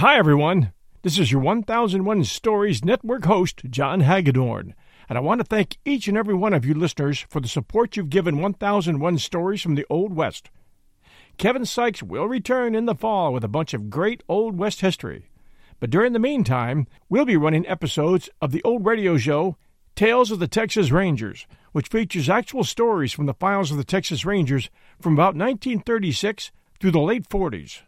Hi, everyone. This is your 1001 Stories Network host, John Hagedorn, and I want to thank each and every one of you listeners for the support you've given 1001 Stories from the Old West. Kevin Sykes will return in the fall with a bunch of great Old West history. But during the meantime, we'll be running episodes of the old radio show Tales of the Texas Rangers, which features actual stories from the files of the Texas Rangers from about 1936 through the late 40s.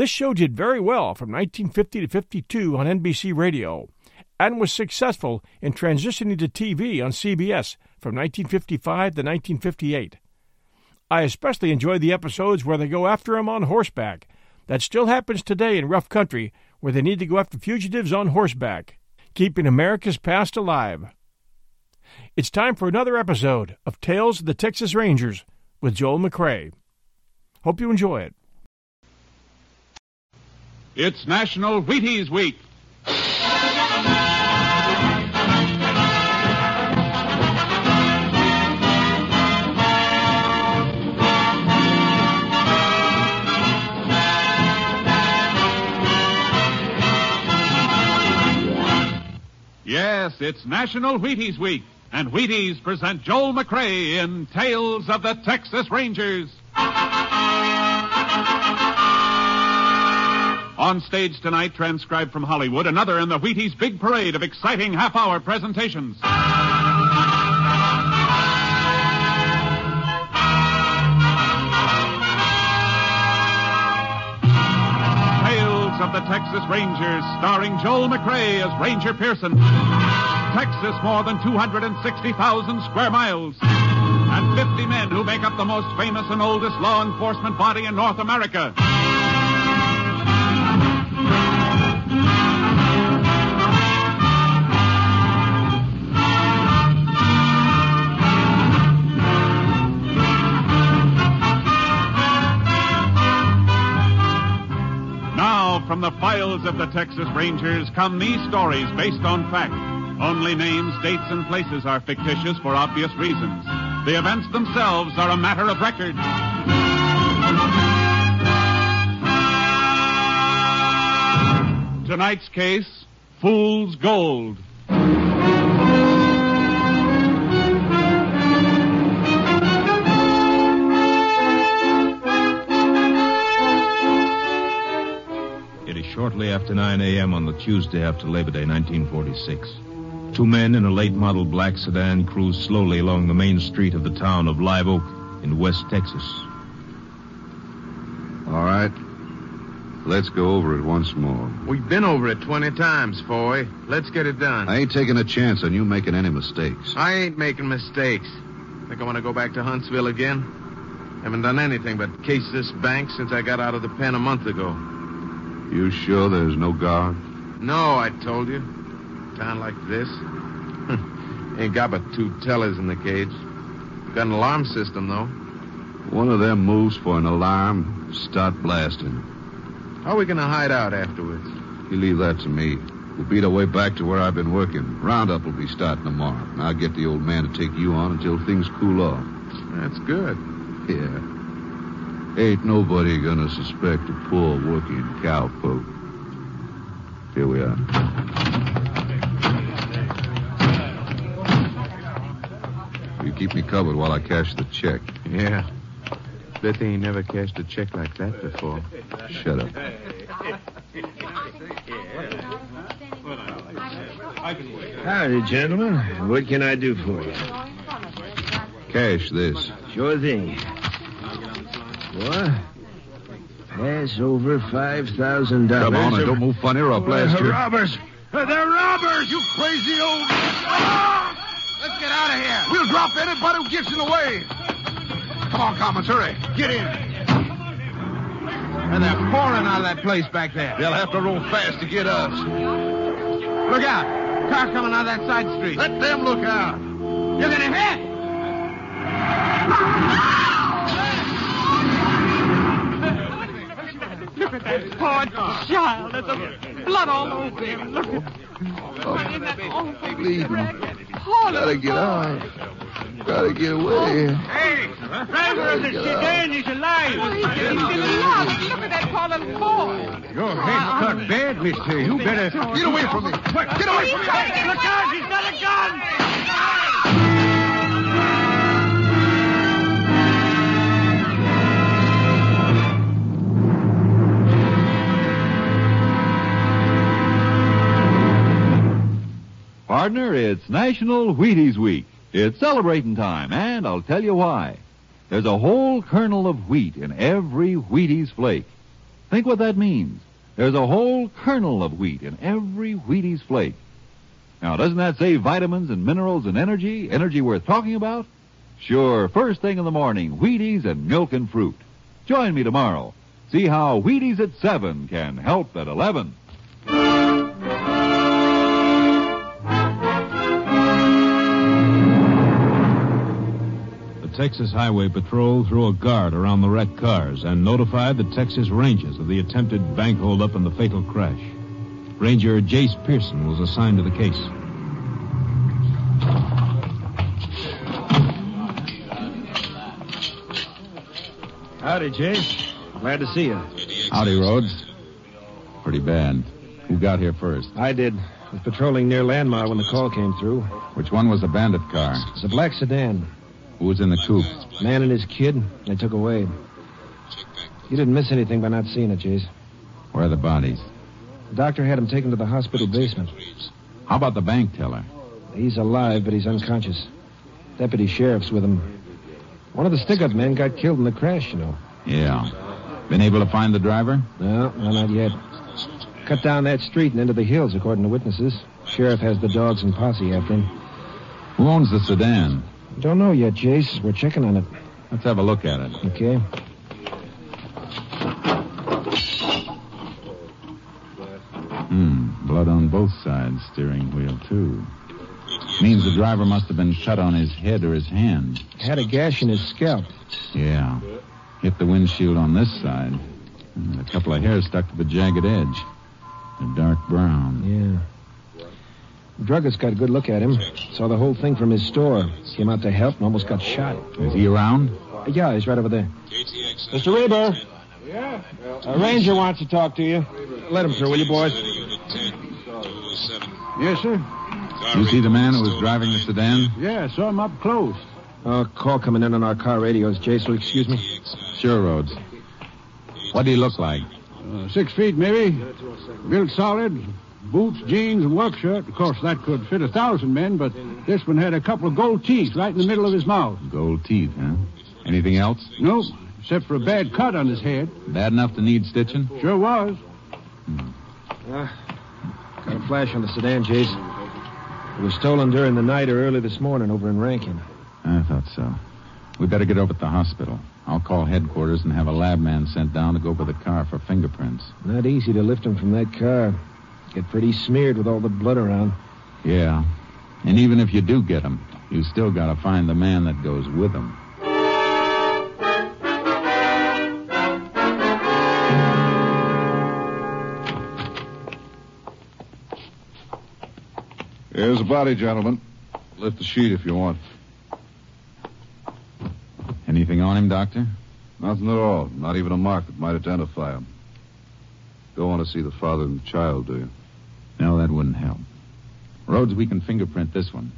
This show did very well from 1950 to 52 on NBC Radio and was successful in transitioning to TV on CBS from 1955 to 1958. I especially enjoy the episodes where they go after him on horseback. That still happens today in rough country where they need to go after fugitives on horseback, keeping America's past alive. It's time for another episode of Tales of the Texas Rangers with Joel McCrea. Hope you enjoy it. It's National Wheaties Week. Yes, it's National Wheaties Week, and Wheaties present Joel McCrea in Tales of the Texas Rangers. On stage tonight, transcribed from Hollywood, another in the Wheaties big parade of exciting half hour presentations. Tales of the Texas Rangers, starring Joel McCrea as Ranger Pearson. Texas, more than 260,000 square miles. And 50 men who make up the most famous and oldest law enforcement body in North America. Of the Texas Rangers come these stories based on fact. Only names, dates, and places are fictitious for obvious reasons. The events themselves are a matter of record. Tonight's case Fool's Gold. Shortly after 9 a.m. on the Tuesday after Labor Day, 1946. Two men in a late model black sedan cruise slowly along the main street of the town of Live Oak in West Texas. All right. Let's go over it once more. We've been over it 20 times, Foy. Let's get it done. I ain't taking a chance on you making any mistakes. I ain't making mistakes. Think I want to go back to Huntsville again? Haven't done anything but case this bank since I got out of the pen a month ago. You sure there's no guard? No, I told you. Town like this. ain't got but two tellers in the cage. Got an alarm system, though. One of them moves for an alarm, start blasting. How are we going to hide out afterwards? You leave that to me. We'll beat our way back to where I've been working. Roundup will be starting tomorrow. And I'll get the old man to take you on until things cool off. That's good. Yeah. Ain't nobody gonna suspect a poor working cowpoke. Here we are. You keep me covered while I cash the check. Yeah. Bet they ain't never cashed a check like that before. Shut up. Howdy, gentlemen. What can I do for you? Cash this. Sure thing. What? Pass over five thousand dollars. Come on and don't move funny or I'll blast you. robbers! Uh, they're robbers, you crazy old... Ah! Let's get out of here. We'll drop anybody who gets in the way. Come on, Commons, hurry. Get in. And they're pouring out of that place back there. They'll have to roll fast to get us. Look out. Car coming out of that side street. Let them look out. You're gonna hit. Look that poor child. There's blood all over him. Look at in that awful bleeding. Poor Gotta get out. Gotta get away. Hey, driver of the sedan is alive. he's still alive. Look at that poor little boy. Your head's cut bad, mister. You better... Get away from me. Get away from me. Look out! He's got a gun! Partner, it's National Wheaties Week. It's celebrating time, and I'll tell you why. There's a whole kernel of wheat in every Wheaties flake. Think what that means. There's a whole kernel of wheat in every Wheaties flake. Now, doesn't that save vitamins and minerals and energy? Energy worth talking about? Sure, first thing in the morning, Wheaties and milk and fruit. Join me tomorrow. See how Wheaties at 7 can help at 11. Texas Highway Patrol threw a guard around the wrecked cars and notified the Texas Rangers of the attempted bank holdup and the fatal crash. Ranger Jace Pearson was assigned to the case. Howdy, Jace. Glad to see you. Howdy, Rhodes. Pretty bad. Who got here first? I did. I Was patrolling near Landmar when the call came through. Which one was the bandit car? It's a black sedan. Who was in the coupe? Man and his kid. They took away. You didn't miss anything by not seeing it, Jace. Where are the bodies? The doctor had him taken to the hospital basement. How about the bank teller? He's alive, but he's unconscious. Deputy sheriff's with him. One of the stick-up men got killed in the crash, you know. Yeah. Been able to find the driver? No, no, not yet. Cut down that street and into the hills, according to witnesses. Sheriff has the dogs and posse after him. Who owns the sedan? Don't know yet, Jace. We're checking on it. Let's have a look at it. Okay. Hmm. Blood on both sides, steering wheel, too. Means the driver must have been shot on his head or his hand. Had a gash in his scalp. Yeah. Hit the windshield on this side. And a couple of hairs stuck to the jagged edge. A dark brown. Yeah. The druggist got a good look at him. Saw the whole thing from his store. Came out to help and almost got shot. Is he around? Uh, yeah, he's right over there. Mr. Reber. Yeah? A ranger wants to talk to you. Let him through, will you, boys? Yes, sir. You see the man who was driving the sedan? Yeah, saw him up close. Uh, call coming in on our car radios. Jace, will excuse me? Sure, Rhodes. What do he look like? Uh, six feet, maybe. Built solid. Boots, jeans, and work shirt. Of course, that could fit a thousand men, but this one had a couple of gold teeth right in the middle of his mouth. Gold teeth, huh? Anything else? Nope, except for a bad cut on his head. Bad enough to need stitching? Sure was. Uh, got a flash on the sedan, Jace. It was stolen during the night or early this morning over in Rankin. I thought so. We better get over to the hospital. I'll call headquarters and have a lab man sent down to go over the car for fingerprints. Not easy to lift him from that car. Get pretty smeared with all the blood around. Yeah. And even if you do get him, you still gotta find the man that goes with him. Here's the body, gentlemen. Lift the sheet if you want. Anything on him, Doctor? Nothing at all. Not even a mark that might identify him. Don't want to see the father and the child, do you? No, that wouldn't help. Rhodes, we can fingerprint this one.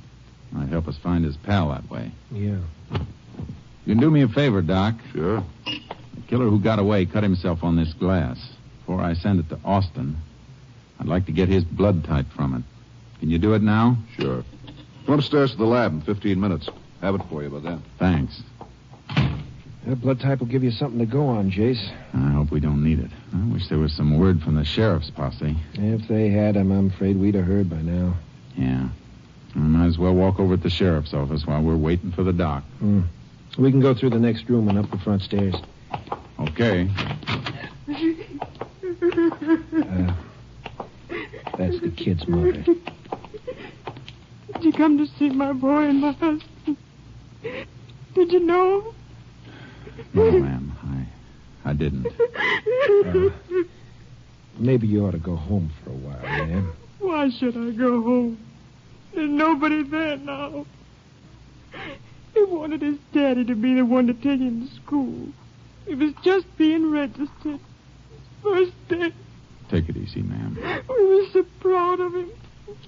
Might help us find his pal that way. Yeah. You can do me a favor, Doc. Sure. The killer who got away cut himself on this glass. Before I send it to Austin, I'd like to get his blood type from it. Can you do it now? Sure. Come upstairs to the lab in 15 minutes. Have it for you by then. Thanks. That blood type will give you something to go on, Jace. I hope we don't need it. I wish there was some word from the sheriff's posse. If they had him, I'm afraid we'd have heard by now. Yeah. I might as well walk over to the sheriff's office while we're waiting for the doc. Hmm. We can go through the next room and up the front stairs. Okay. Uh, that's the kid's mother. Did you come to see my boy and my husband? Did you know? No, ma'am. I, I didn't. Uh, maybe you ought to go home for a while, ma'am. Why should I go home? There's nobody there now. He wanted his daddy to be the one to take him to school. He was just being registered. First day. Take it easy, ma'am. We were so proud of him.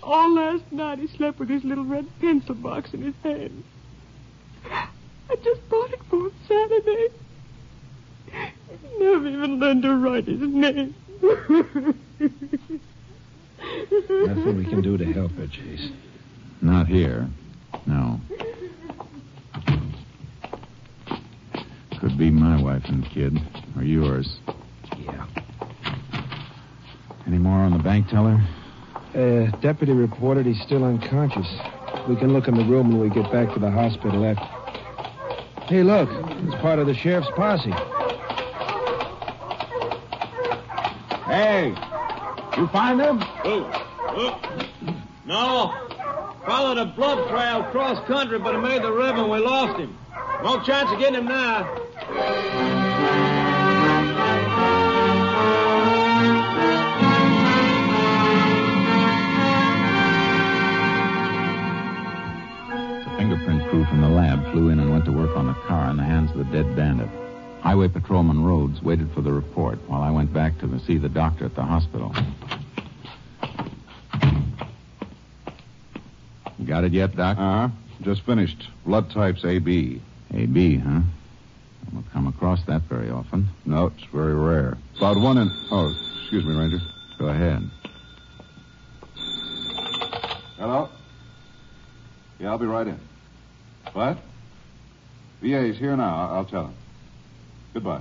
All last night he slept with his little red pencil box in his hand. I just bought it for him Saturday. He never even learned to write his name. Nothing we can do to help her, Jace. Not here. No. Could be my wife and kid, or yours. Yeah. Any more on the bank teller? Uh, deputy reported he's still unconscious. We can look in the room when we get back to the hospital after. Hey, look. It's part of the sheriff's posse. Hey, you find him? Who? Oh, oh. No. Followed a blood trail cross country, but he made the river and we lost him. No chance of getting him now. Flew in and went to work on the car in the hands of the dead bandit. Highway Patrolman Rhodes waited for the report while I went back to see the doctor at the hospital. Got it yet, Doc? Uh huh. Just finished. Blood types AB. AB, huh? Don't come across that very often. No, it's very rare. About one in. Oh, excuse me, Ranger. Go ahead. Hello? Yeah, I'll be right in. What? VA's here now. I'll tell him. Goodbye.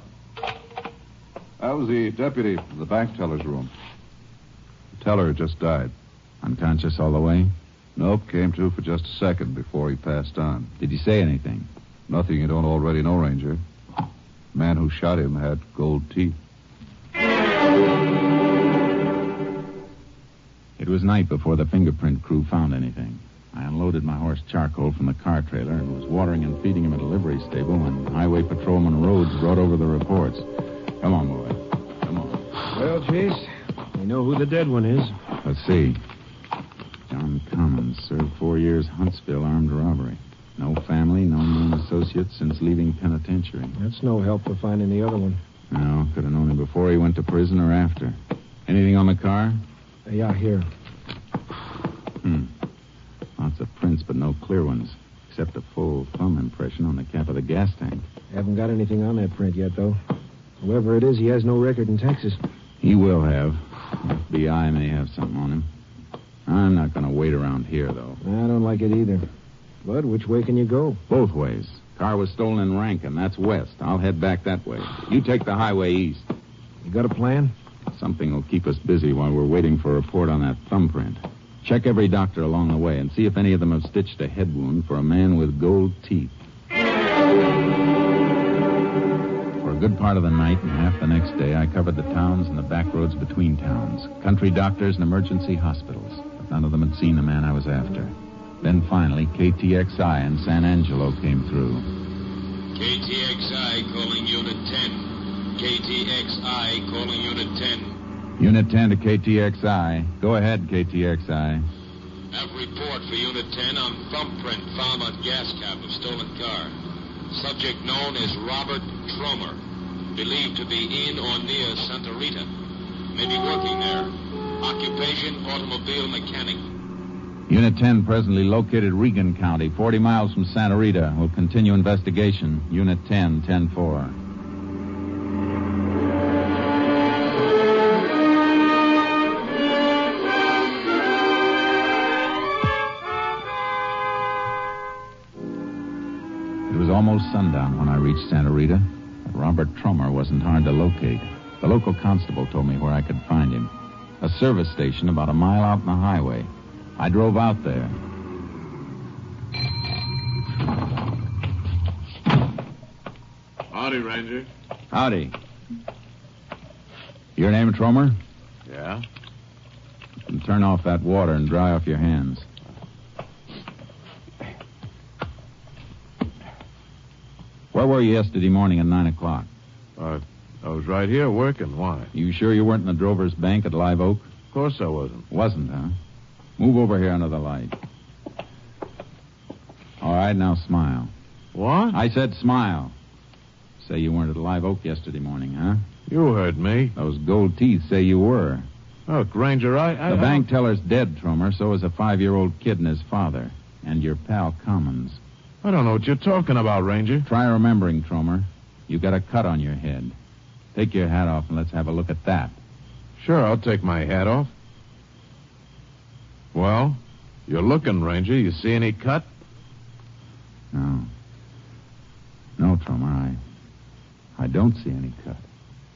That was the deputy from the bank teller's room. The teller just died. Unconscious all the way? Nope, came to for just a second before he passed on. Did he say anything? Nothing you don't already know, Ranger. The man who shot him had gold teeth. It was night before the fingerprint crew found anything. I unloaded my horse charcoal from the car trailer and was watering and feeding him at a livery stable when Highway Patrolman Rhodes brought over the reports. Come on, boy. Come on. Well, Jace, we know who the dead one is. Let's see. John Commons served four years Huntsville armed robbery. No family, no known associates since leaving penitentiary. That's no help for finding the other one. No, could have known him before he went to prison or after. Anything on the car? Yeah, here. Hmm. Prints, but no clear ones, except a full thumb impression on the cap of the gas tank. Haven't got anything on that print yet, though. Whoever it is, he has no record in Texas. He will have. FBI may have something on him. I'm not going to wait around here, though. I don't like it either. But which way can you go? Both ways. Car was stolen in Rankin. That's west. I'll head back that way. You take the highway east. You got a plan? Something will keep us busy while we're waiting for a report on that thumbprint. Check every doctor along the way and see if any of them have stitched a head wound for a man with gold teeth. For a good part of the night and half the next day, I covered the towns and the back roads between towns, country doctors and emergency hospitals, but none of them had seen the man I was after. Then finally, KTXI in San Angelo came through. KTXI calling Unit 10. KTXI calling Unit 10. Unit 10 to KTXI. Go ahead, KTXI. Have report for Unit 10 on thumbprint found on gas cap of stolen car. Subject known as Robert Tromer. Believed to be in or near Santa Rita. May be working there. Occupation, automobile mechanic. Unit 10 presently located Reagan County, 40 miles from Santa Rita. Will continue investigation. Unit 10, 10 4. Sundown when I reached Santa Rita, but Robert Tromer wasn't hard to locate. The local constable told me where I could find him. A service station about a mile out on the highway. I drove out there. Howdy, Ranger. Howdy. Your name, Tromer? Yeah? And turn off that water and dry off your hands. Where were you yesterday morning at 9 o'clock? Uh, I was right here working. Why? You sure you weren't in the Drover's Bank at Live Oak? Of course I wasn't. Wasn't, huh? Move over here under the light. All right, now smile. What? I said smile. Say you weren't at Live Oak yesterday morning, huh? You heard me. Those gold teeth say you were. Look, Ranger, I. I the bank teller's dead, Tromer. So is a five-year-old kid and his father. And your pal Commons. I don't know what you're talking about, Ranger. Try remembering, Tromer. You got a cut on your head. Take your hat off and let's have a look at that. Sure, I'll take my hat off. Well, you're looking, Ranger. You see any cut? No. No, Tromer, I. I don't see any cut.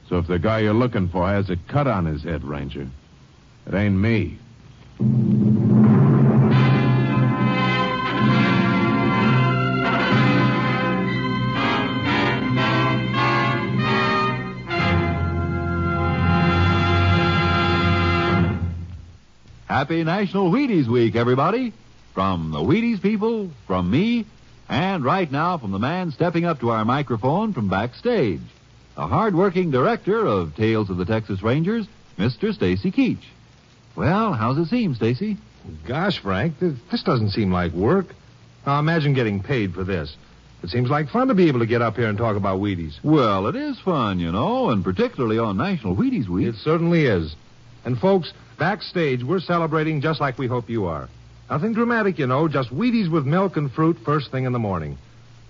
So if the guy you're looking for has a cut on his head, Ranger, it ain't me. Happy National Wheaties Week, everybody. From the Wheaties people, from me, and right now from the man stepping up to our microphone from backstage, the hard-working director of Tales of the Texas Rangers, Mr. Stacy Keach. Well, how's it seem, Stacy? Gosh, Frank, th- this doesn't seem like work. Now imagine getting paid for this. It seems like fun to be able to get up here and talk about Wheaties. Well, it is fun, you know, and particularly on National Wheaties Week. It certainly is. And folks, backstage, we're celebrating just like we hope you are. Nothing dramatic, you know, just Wheaties with milk and fruit first thing in the morning.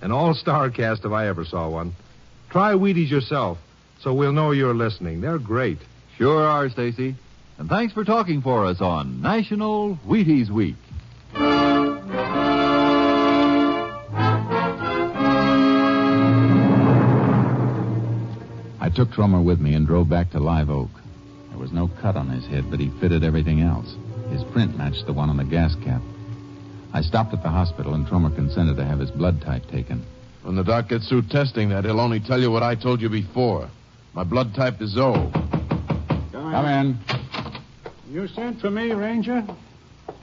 An all-star cast if I ever saw one. Try Wheaties yourself, so we'll know you're listening. They're great. Sure are, Stacy. And thanks for talking for us on National Wheaties Week. I took Tromer with me and drove back to Live Oak. There was no cut on his head, but he fitted everything else. His print matched the one on the gas cap. I stopped at the hospital, and Tromer consented to have his blood type taken. When the doc gets through testing that, he'll only tell you what I told you before. My blood type is O. Come in. You sent for me, Ranger?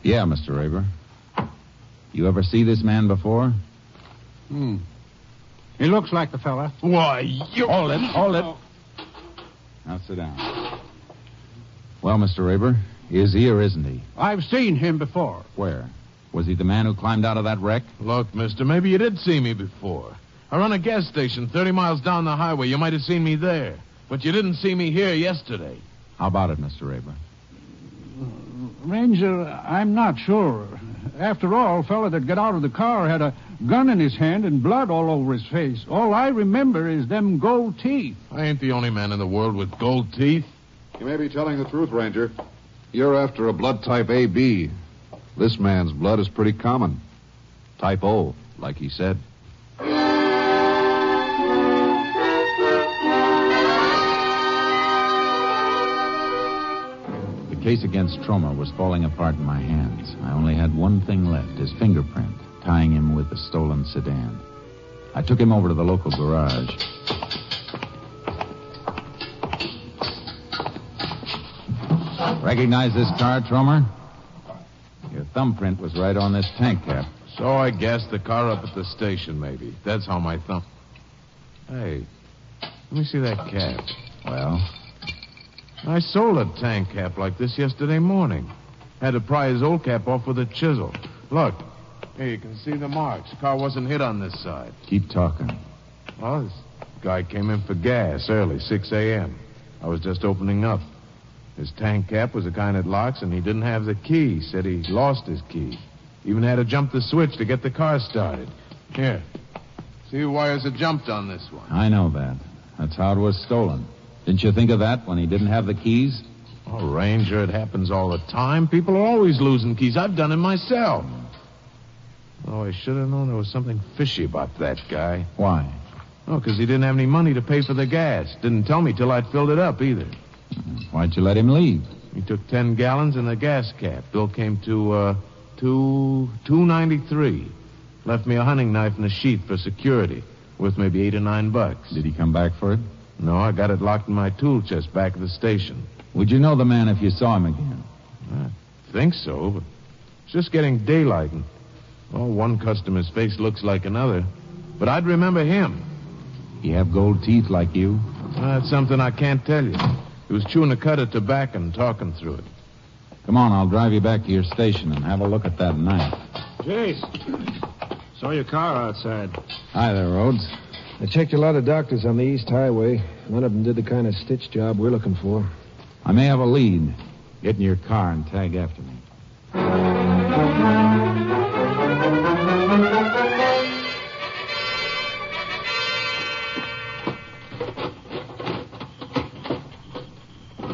Yeah, Mr. Raver. You ever see this man before? Hmm. He looks like the fella. Why, you... Hold it, hold it. Now sit down. Well, Mr. Raver, is he or isn't he? I've seen him before. Where? Was he the man who climbed out of that wreck? Look, mister, maybe you did see me before. I run a gas station 30 miles down the highway. You might have seen me there. But you didn't see me here yesterday. How about it, Mr. Raver? Ranger, I'm not sure. After all, the fella that got out of the car had a gun in his hand and blood all over his face. All I remember is them gold teeth. I ain't the only man in the world with gold teeth. You may be telling the truth, Ranger. You're after a blood type AB. This man's blood is pretty common. Type O, like he said. The case against Tromer was falling apart in my hands. I only had one thing left his fingerprint, tying him with the stolen sedan. I took him over to the local garage. Recognize this car, Tromer? Your thumbprint was right on this tank cap. So I gassed the car up at the station, maybe. That's how my thumb. Hey, let me see that cap. Well? I sold a tank cap like this yesterday morning. Had to pry his old cap off with a chisel. Look, here you can see the marks. Car wasn't hit on this side. Keep talking. Well, this guy came in for gas early, 6 a.m. I was just opening up. His tank cap was the kind that locks, and he didn't have the key. Said he lost his key. Even had to jump the switch to get the car started. Here. See the wires that jumped on this one. I know that. That's how it was stolen. Didn't you think of that when he didn't have the keys? Oh, Ranger, it happens all the time. People are always losing keys. I've done it myself. Oh, I should have known there was something fishy about that guy. Why? Oh, because he didn't have any money to pay for the gas. Didn't tell me till I'd filled it up either. Why'd you let him leave? He took ten gallons and a gas cap. Bill came to uh two two ninety three. Left me a hunting knife and a sheath for security, worth maybe eight or nine bucks. Did he come back for it? No, I got it locked in my tool chest back at the station. Would you know the man if you saw him again? I think so, but it's just getting daylight and well, one customer's face looks like another. But I'd remember him. He have gold teeth like you? That's something I can't tell you. He was chewing a cud of tobacco and talking through it. Come on, I'll drive you back to your station and have a look at that knife. Jace, saw your car outside. Hi there, Rhodes. I checked a lot of doctors on the East Highway. None of them did the kind of stitch job we're looking for. I may have a lead. Get in your car and tag after me.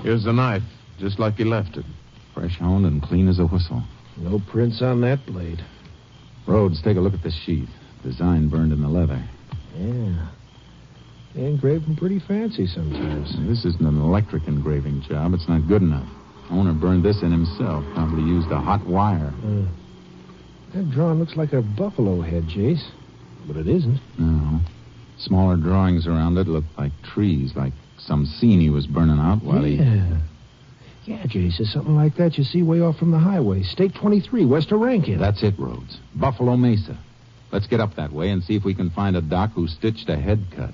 Here's the knife, just like he left it. Fresh honed and clean as a whistle. No prints on that blade. Rhodes, take a look at the sheath. Design burned in the leather. Yeah. They engrave them pretty fancy sometimes. This isn't an electric engraving job. It's not good enough. Owner burned this in himself. Probably used a hot wire. Uh, that drawing looks like a buffalo head, Jace. But it isn't. No. Smaller drawings around it look like trees, like some scene he was burning out while he. yeah. Yeah, Jace, something like that you see way off from the highway. State 23, west of Rankin. That's it, Rhodes. Buffalo Mesa. Let's get up that way and see if we can find a doc who stitched a head cut.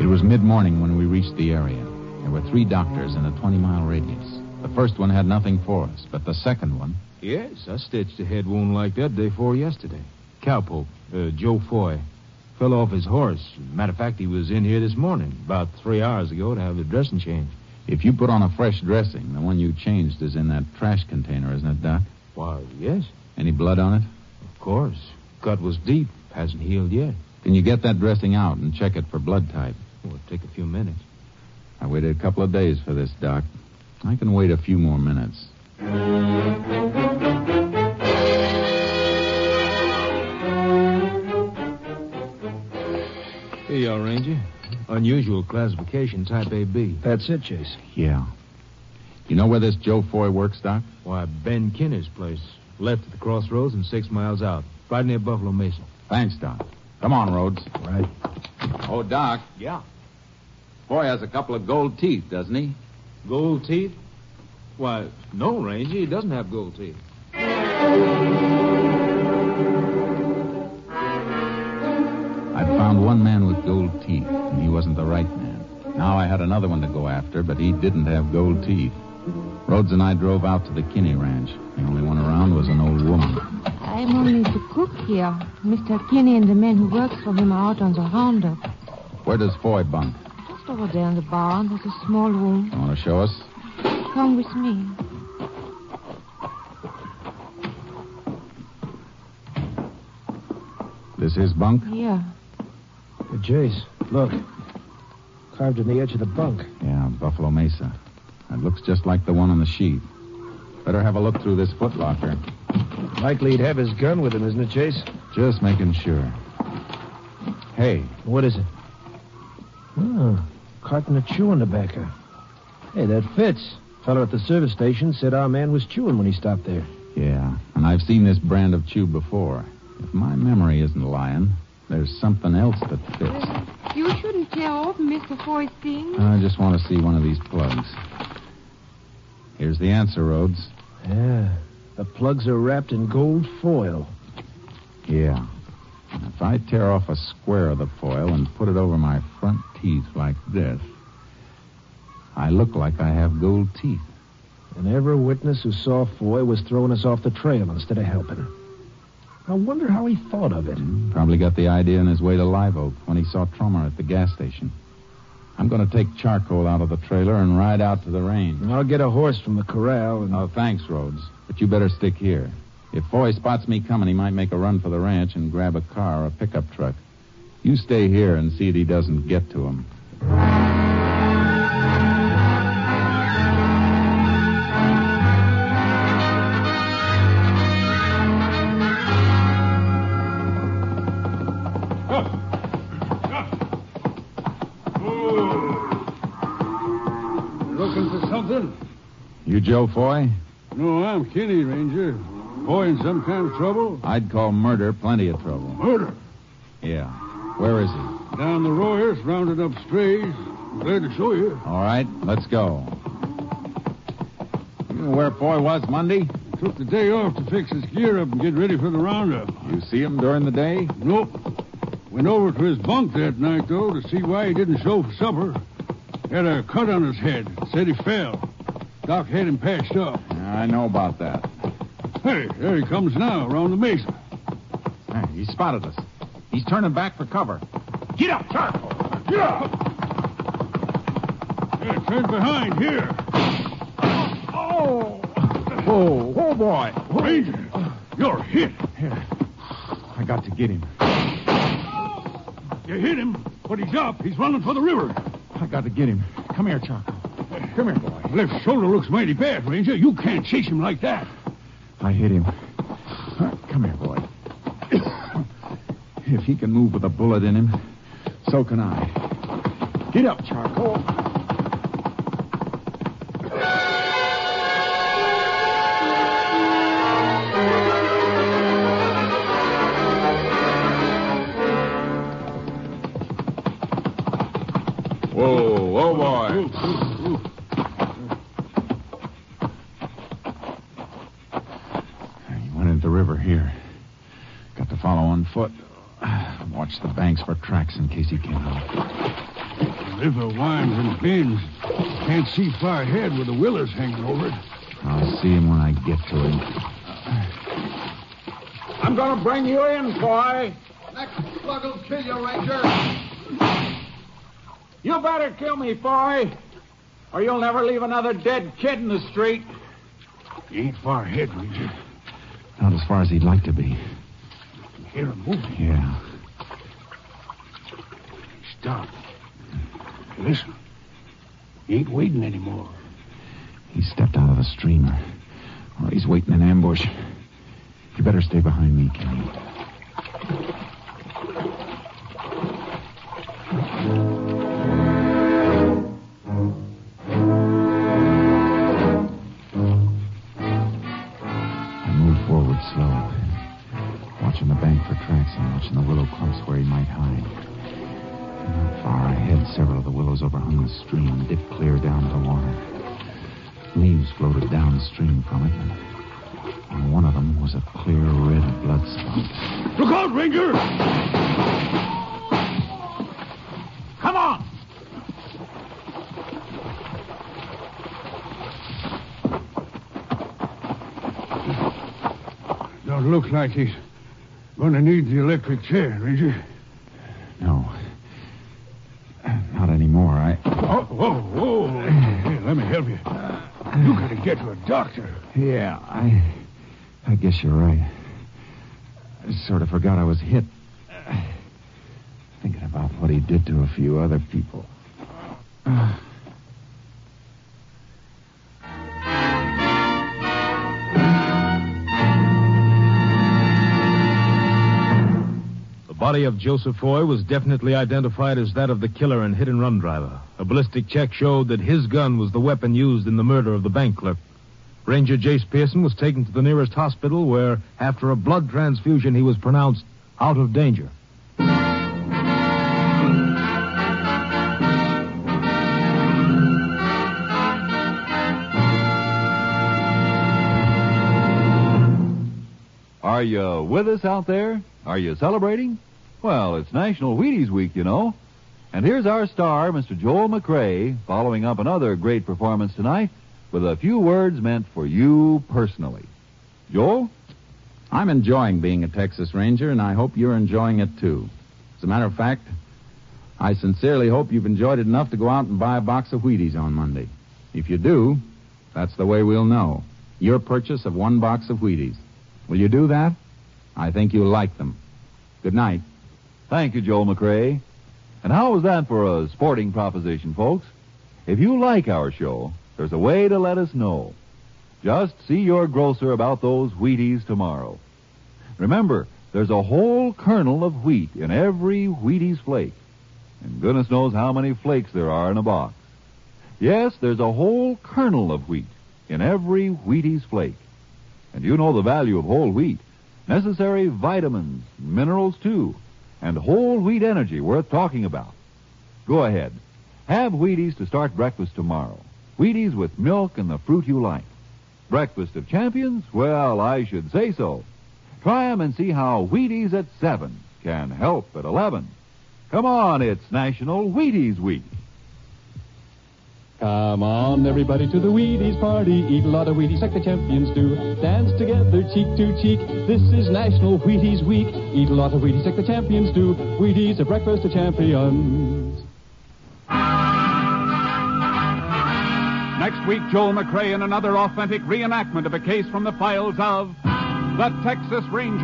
It was mid morning when we reached the area. There were three doctors in a 20 mile radius. The first one had nothing for us, but the second one. Yes, I stitched a head wound like that day before yesterday. Cowpoke, uh, Joe Foy. Fell off his horse. Matter of fact, he was in here this morning, about three hours ago, to have the dressing changed. If you put on a fresh dressing, the one you changed is in that trash container, isn't it, Doc? Why, yes. Any blood on it? Of course. Cut was deep. Hasn't healed yet. Can you get that dressing out and check it for blood type? It'll take a few minutes. I waited a couple of days for this, Doc. I can wait a few more minutes. Here you are, Ranger. Unusual classification, type AB. That's it, Jace. Yeah. You know where this Joe Foy works, Doc? Why, Ben Kinner's place. Left at the crossroads and six miles out. Right near Buffalo Mesa. Thanks, Doc. Come on, Rhodes. Right. Oh, Doc. Yeah. Foy has a couple of gold teeth, doesn't he? Gold teeth? Why, no, Ranger. He doesn't have gold teeth. I'd found one man with gold teeth, and he wasn't the right man. Now I had another one to go after, but he didn't have gold teeth. Rhodes and I drove out to the Kinney Ranch. The only one around was an old woman. I'm only the cook here. Mr. Kinney and the man who works for him are out on the roundup. Where does Foy bunk? Just over there in the barn, there's a small room. You want to show us? Come with me. This is bunk? Yeah. Hey, Jace, look. Carved in the edge of the bunk. Yeah, Buffalo Mesa. It looks just like the one on the sheet. Better have a look through this footlocker. Likely he'd have his gun with him, isn't it, Jace? Just making sure. Hey, What is it? Oh, carton of chewing tobacco. Hey, that fits. Fellow at the service station said our man was chewing when he stopped there. yeah, and I've seen this brand of chew before. If my memory isn't lying, there's something else that fits. You shouldn't tear open Mr. Foy's things. I just want to see one of these plugs. Here's the answer, Rhodes. Yeah. The plugs are wrapped in gold foil. Yeah. If I tear off a square of the foil and put it over my front teeth like this, I look like I have gold teeth. And every witness who saw Foy was throwing us off the trail instead of helping. I wonder how he thought of it. Hmm, probably got the idea on his way to Live Oak when he saw Tromer at the gas station. I'm going to take charcoal out of the trailer and ride out to the range. I'll get a horse from the corral and. Oh, thanks, Rhodes. But you better stick here. If Foy spots me coming, he might make a run for the ranch and grab a car or a pickup truck. You stay here and see that he doesn't get to him. You Joe Foy? No, I'm Kinney, Ranger. Boy in some kind of trouble? I'd call murder plenty of trouble. Murder. Yeah. Where is he? Down the Royers, rounding up strays. Glad to show you. All right, let's go. You know where Foy was Monday? Took the day off to fix his gear up and get ready for the roundup. You see him during the day? Nope. Went over to his bunk that night, though, to see why he didn't show for supper. Had a cut on his head. Said he fell. Doc had him patched up. I know about that. Hey, there he comes now, around the mesa. Hey, he spotted us. He's turning back for cover. Get up, Charcoal. Get up. Yeah, turn behind here. Oh. Whoa, whoa, boy. Ranger, you're hit. I got to get him. You hit him, but he's up. He's running for the river. I got to get him. Come here, Charcoal. Come here, boy. Left shoulder looks mighty bad, Ranger. You can't chase him like that. I hit him. Come here, boy. if he can move with a bullet in him, so can I. Get up, Charcoal. River winds and bends. Can't see far ahead with the willows hanging over it. I'll see him when I get to him. I'm going to bring you in, boy. Next slug will kill you, Ranger. You better kill me, boy, or you'll never leave another dead kid in the street. He ain't far ahead, Ranger. Not as far as he'd like to be. Hear him moving. Yeah. Stop. Listen. He ain't waiting anymore. He stepped out of the streamer. Or he's waiting in ambush. You better stay behind me, Kinney. Floated from it, and on one of them was a clear red blood spot. Look out, Ranger! Come on. Don't look like he's going to need the electric chair, Ranger. No. Not anymore. I. Oh, whoa, whoa. Here, let me help you. You got to get to a doctor. Yeah, I. I guess you're right. I sort of forgot I was hit. Thinking about what he did to a few other people. The body of Joseph Foy was definitely identified as that of the killer and hit and run driver. A ballistic check showed that his gun was the weapon used in the murder of the bank clerk. Ranger Jace Pearson was taken to the nearest hospital where, after a blood transfusion, he was pronounced out of danger. Are you with us out there? Are you celebrating? Well, it's National Wheaties Week, you know. And here's our star, Mr. Joel McCrea, following up another great performance tonight with a few words meant for you personally. Joel? I'm enjoying being a Texas Ranger, and I hope you're enjoying it too. As a matter of fact, I sincerely hope you've enjoyed it enough to go out and buy a box of Wheaties on Monday. If you do, that's the way we'll know. Your purchase of one box of Wheaties. Will you do that? I think you'll like them. Good night. Thank you, Joel McCrea. And how was that for a sporting proposition, folks? If you like our show, there's a way to let us know. Just see your grocer about those Wheaties tomorrow. Remember, there's a whole kernel of wheat in every Wheaties flake. And goodness knows how many flakes there are in a box. Yes, there's a whole kernel of wheat in every Wheaties flake. And you know the value of whole wheat. Necessary vitamins, minerals too, and whole wheat energy worth talking about. Go ahead. Have Wheaties to start breakfast tomorrow. Wheaties with milk and the fruit you like. Breakfast of champions? Well, I should say so. Try Try 'em and see how Wheaties at 7 can help at 11. Come on, it's National Wheaties Week. Come on, everybody, to the Wheaties party. Eat a lot of Wheaties like the champions do. Dance together, cheek to cheek. This is National Wheaties Week. Eat a lot of Wheaties like the champions do. Wheaties, are breakfast of champions. Next week, Joel McCrea in another authentic reenactment of a case from the files of the Texas Rangers.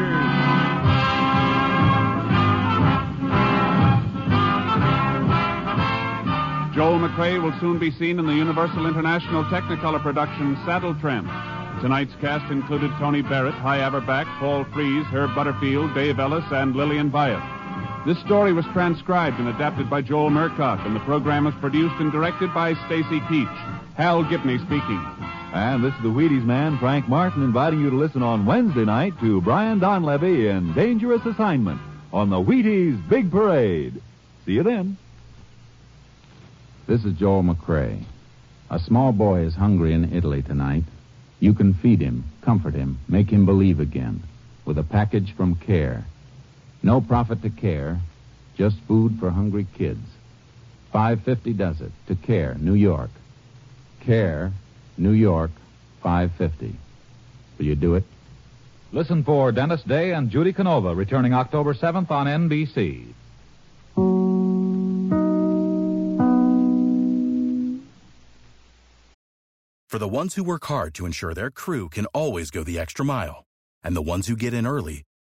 Joel McCrea will soon be seen in the Universal International Technicolor production Saddle Tramp. Tonight's cast included Tony Barrett, Hy Averback, Paul Frees, Herb Butterfield, Dave Ellis, and Lillian Buyeff. This story was transcribed and adapted by Joel Murcott, and the program was produced and directed by Stacy Keach. Hal Gibney speaking. And this is the Wheaties man, Frank Martin, inviting you to listen on Wednesday night to Brian Donlevy in Dangerous Assignment on the Wheaties Big Parade. See you then. This is Joel McCrea. A small boy is hungry in Italy tonight. You can feed him, comfort him, make him believe again with a package from CARE. No profit to CARE, just food for hungry kids. 550 does it to CARE, New York. CARE, New York, 550. Will you do it? Listen for Dennis Day and Judy Canova returning October 7th on NBC. For the ones who work hard to ensure their crew can always go the extra mile, and the ones who get in early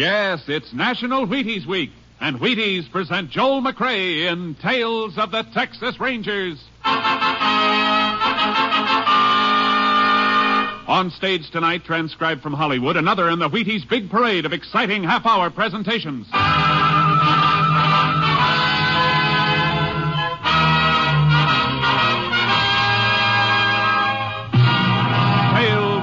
Yes, it's National Wheaties Week, and Wheaties present Joel McCrea in Tales of the Texas Rangers. On stage tonight, transcribed from Hollywood, another in the Wheaties big parade of exciting half hour presentations.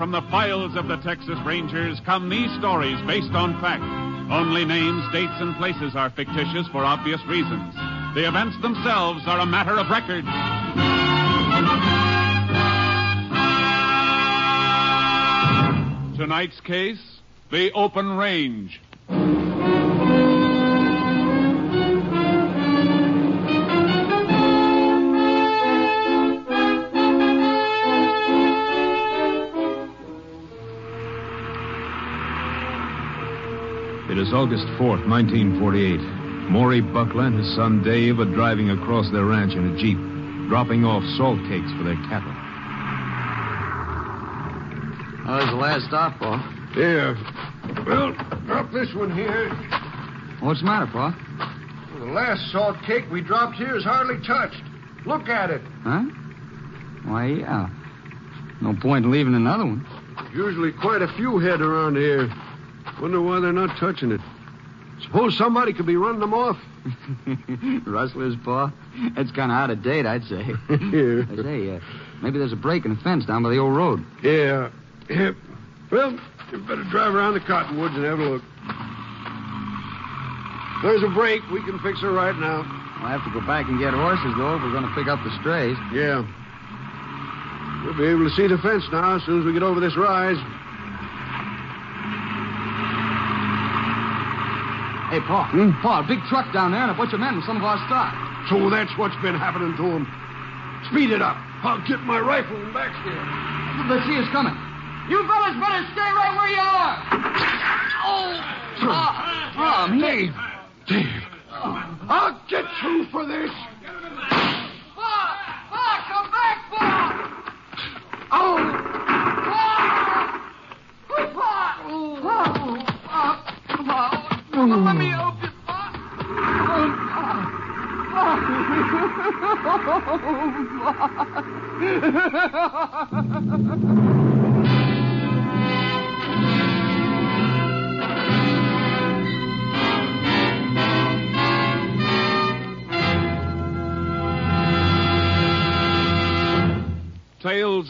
From the files of the Texas Rangers come these stories based on fact. Only names, dates, and places are fictitious for obvious reasons. The events themselves are a matter of record. Tonight's case the open range. It is August 4th, 1948. Maury Buckler and his son Dave are driving across their ranch in a Jeep, dropping off salt cakes for their cattle. There's the last stop, Pa. Here. Well, drop this one here. What's the matter, Pa? The last salt cake we dropped here is hardly touched. Look at it. Huh? Why, yeah. No point in leaving another one. Usually quite a few head around here. Wonder why they're not touching it. Suppose somebody could be running them off. Rustlers, Pa? That's kind of out of date, I'd say. Here. I say, uh, maybe there's a break in the fence down by the old road. Yeah. yeah. Well, you better drive around the cottonwoods and have a look. There's a break. We can fix her right now. We'll have to go back and get horses, though, if we're going to pick up the strays. Yeah. We'll be able to see the fence now as soon as we get over this rise. Hey, Pa. Hmm? Pa, a big truck down there and a bunch of men with some of our stock. So that's what's been happening to them. Speed it up. I'll get my rifle and backstairs. They see us coming. You fellas better stay right where you are. Oh, oh, oh me. Dave, I'll get you for this.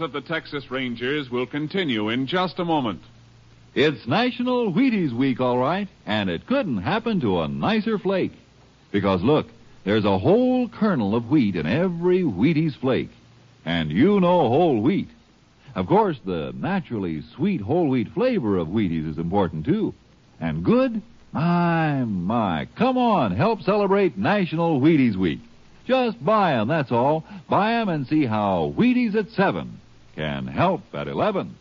Of the Texas Rangers will continue in just a moment. It's National Wheaties Week, all right, and it couldn't happen to a nicer flake. Because look, there's a whole kernel of wheat in every Wheaties flake. And you know whole wheat. Of course, the naturally sweet whole wheat flavor of Wheaties is important too. And good? My, my. Come on, help celebrate National Wheaties Week. Just buy 'em, that's all. Buy 'em and see how Wheaties at 7 can help at 11.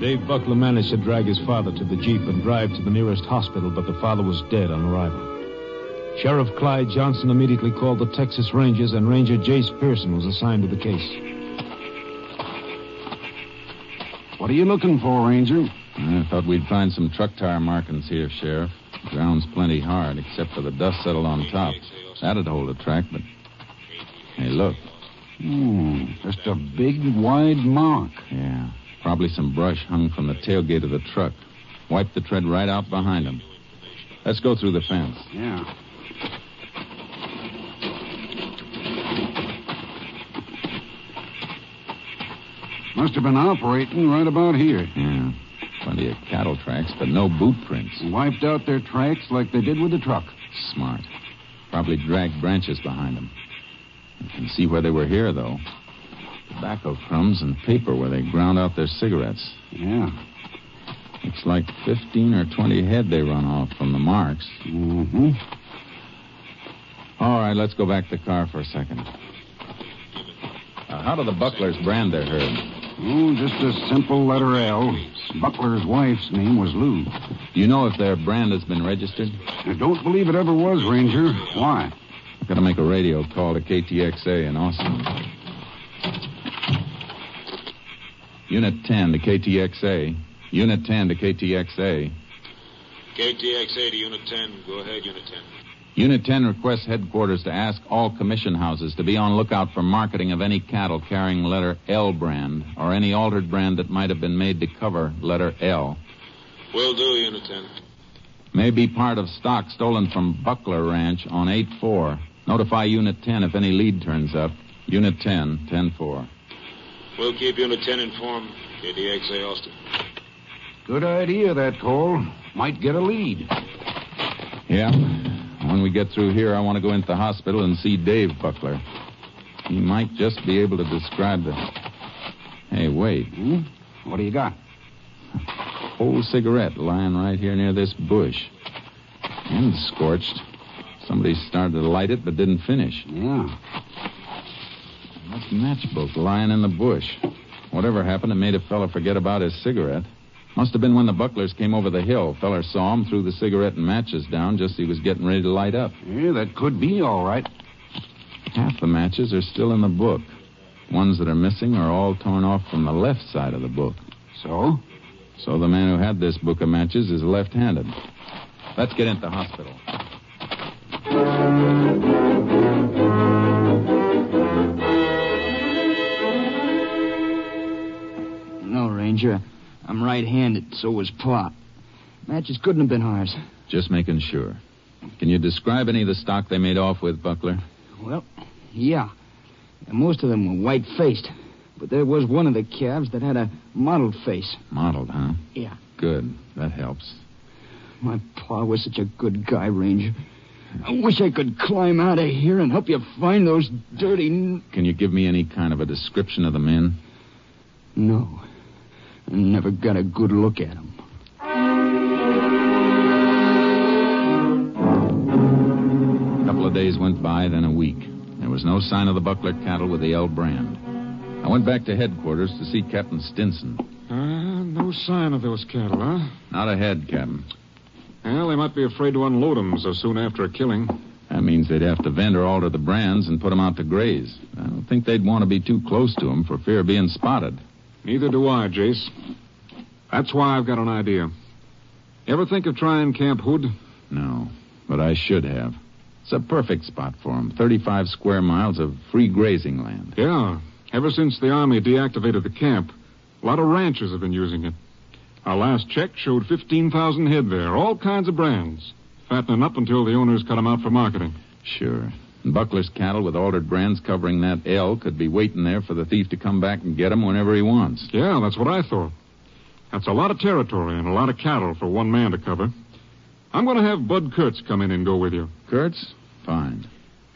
Dave Buckler managed to drag his father to the Jeep and drive to the nearest hospital, but the father was dead on arrival. Sheriff Clyde Johnson immediately called the Texas Rangers, and Ranger Jace Pearson was assigned to the case. What are you looking for, Ranger? I thought we'd find some truck tire markings here, Sheriff. The ground's plenty hard, except for the dust settled on top. That'd hold a track, but. Hey, look. Hmm, just a big, wide mark. Yeah. Probably some brush hung from the tailgate of the truck. Wiped the tread right out behind him. Let's go through the fence. Yeah. Must have been operating right about here. Yeah. Plenty of cattle tracks, but no boot prints. Wiped out their tracks like they did with the truck. Smart. Probably dragged branches behind them. You can see where they were here, though. Tobacco crumbs and paper where they ground out their cigarettes. Yeah. Looks like 15 or 20 head they run off from the marks. Mm-hmm. All right, let's go back to the car for a second. Uh, how do the bucklers brand their herd? Oh, just a simple letter L. Buckler's wife's name was Lou. Do you know if their brand has been registered? I don't believe it ever was, Ranger. Why? Got to make a radio call to KTXA in Austin. Unit 10 to KTXA. Unit 10 to KTXA. KTXA to Unit 10. Go ahead, Unit 10. Unit 10 requests headquarters to ask all commission houses to be on lookout for marketing of any cattle carrying letter L brand or any altered brand that might have been made to cover letter L. Will do, Unit 10. May be part of stock stolen from Buckler Ranch on 8-4. Notify Unit 10 if any lead turns up. Unit 10, 10-4. We'll keep Unit 10 informed. KTXA Austin. Good idea, that call. Might get a lead. Yeah. When we get through here, I want to go into the hospital and see Dave Buckler. He might just be able to describe the. Hey, wait. Hmm? What do you got? Old cigarette lying right here near this bush. And scorched. Somebody started to light it but didn't finish. Yeah. That matchbook lying in the bush. Whatever happened, it made a fellow forget about his cigarette. Must have been when the Bucklers came over the hill. Feller saw him, threw the cigarette and matches down just as he was getting ready to light up. Yeah, that could be all right. Half the matches are still in the book. Ones that are missing are all torn off from the left side of the book. So? So the man who had this book of matches is left-handed. Let's get into the hospital. No, Ranger. I'm right-handed. So was Plop. Matches couldn't have been ours. Just making sure. Can you describe any of the stock they made off with, Buckler? Well, yeah. And most of them were white-faced. But there was one of the calves that had a mottled face. Mottled, huh? Yeah. Good. That helps. My pa was such a good guy, Ranger. I wish I could climb out of here and help you find those dirty. Can you give me any kind of a description of the men? No and never got a good look at him. A couple of days went by, then a week. There was no sign of the Buckler cattle with the L brand. I went back to headquarters to see Captain Stinson. Uh, no sign of those cattle, huh? Not ahead, Captain. Well, they might be afraid to unload 'em so soon after a killing. That means they'd have to vend or alter the brands and put 'em out to graze. I don't think they'd want to be too close to 'em for fear of being spotted. Neither do I, Jace. That's why I've got an idea. Ever think of trying Camp Hood? No, but I should have. It's a perfect spot for 'em. 35 square miles of free grazing land. Yeah. Ever since the Army deactivated the camp, a lot of ranchers have been using it. Our last check showed 15,000 head there, all kinds of brands. Fattening up until the owners cut 'em out for marketing. Sure. Buckler's cattle with altered brands covering that L could be waiting there for the thief to come back and get 'em whenever he wants. Yeah, that's what I thought. That's a lot of territory and a lot of cattle for one man to cover. I'm going to have Bud Kurtz come in and go with you. Kurtz? Fine.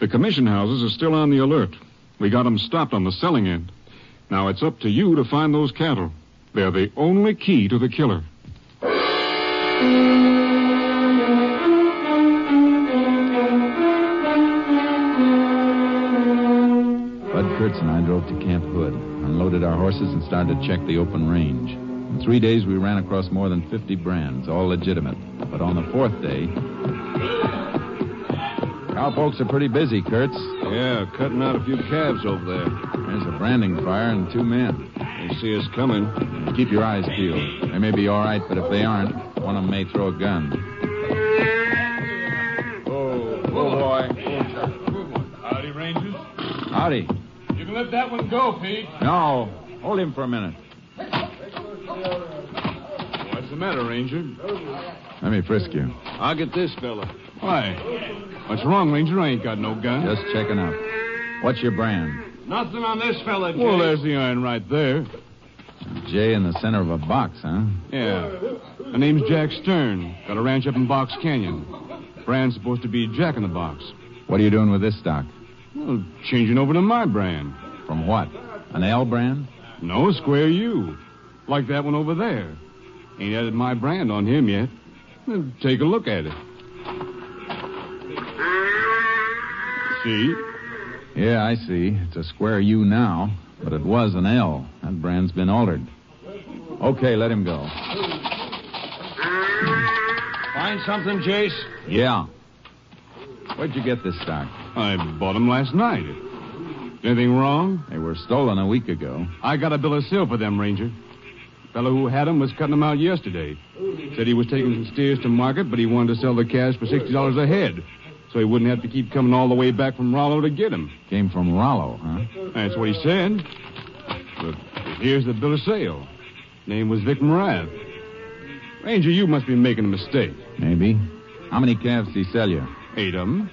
The commission houses are still on the alert. We got 'em stopped on the selling end. Now it's up to you to find those cattle. They're the only key to the killer. Kurtz and I drove to Camp Hood, unloaded our horses, and started to check the open range. In three days, we ran across more than 50 brands, all legitimate. But on the fourth day. Cowpokes are pretty busy, Kurtz. Yeah, cutting out a few calves over there. There's a branding fire and two men. They see us coming. Keep your eyes peeled. They may be all right, but if they aren't, one of them may throw a gun. Oh, oh boy. Howdy, Rangers. Howdy. Let that one go, Pete. No. Hold him for a minute. What's the matter, Ranger? Let me frisk you. I'll get this fella. Why? What's wrong, Ranger? I ain't got no gun. Just checking up. What's your brand? Nothing on this fella, Jay. Well, there's the iron right there. J in the center of a box, huh? Yeah. My name's Jack Stern. Got a ranch up in Box Canyon. Brand's supposed to be Jack in the Box. What are you doing with this stock? Well, changing over to my brand. From what? An L brand? No, Square U. Like that one over there. Ain't added my brand on him yet. Take a look at it. See? Yeah, I see. It's a square U now, but it was an L. That brand's been altered. Okay, let him go. Find something, Jace? Yeah. Where'd you get this stock? I bought them last night. Anything wrong? They were stolen a week ago. I got a bill of sale for them, Ranger. Fellow who had them was cutting them out yesterday. Said he was taking some steers to market, but he wanted to sell the calves for sixty dollars a head, so he wouldn't have to keep coming all the way back from Rollo to get them. Came from Rollo, huh? That's what he said. But here's the bill of sale. Name was Vic Morath. Ranger, you must be making a mistake. Maybe. How many calves did he sell you? Eight of them.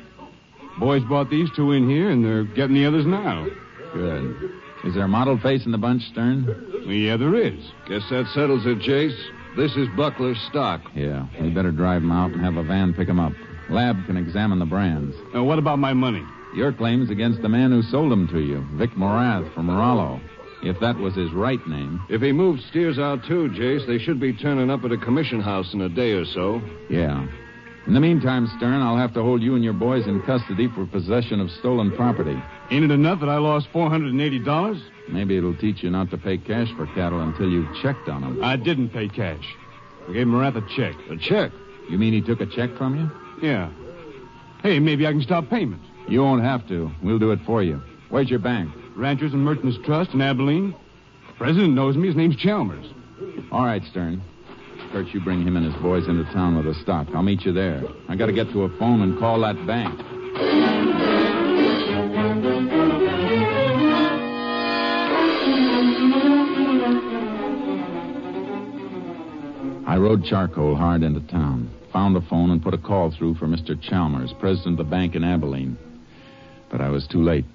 Boys bought these two in here, and they're getting the others now. Good. Is there a mottled face in the bunch, Stern? Yeah, there is. Guess that settles it, Jace. This is Buckler's stock. Yeah. We better drive him out and have a van pick him up. Lab can examine the brands. Now, what about my money? Your claim's against the man who sold them to you, Vic Morath from Rollo. If that was his right name. If he moved steers out too, Jace, they should be turning up at a commission house in a day or so. Yeah. In the meantime, Stern, I'll have to hold you and your boys in custody for possession of stolen property. Ain't it enough that I lost $480? Maybe it'll teach you not to pay cash for cattle until you've checked on them. I didn't pay cash. I gave Morath a check. A check? You mean he took a check from you? Yeah. Hey, maybe I can stop payment. You won't have to. We'll do it for you. Where's your bank? Ranchers and Merchants Trust in Abilene. President knows me. His name's Chalmers. All right, Stern. Kurt, you bring him and his boys into town with a stock. I'll meet you there. I gotta get to a phone and call that bank. I rode charcoal hard into town, found a phone, and put a call through for Mr. Chalmers, president of the bank in Abilene. But I was too late.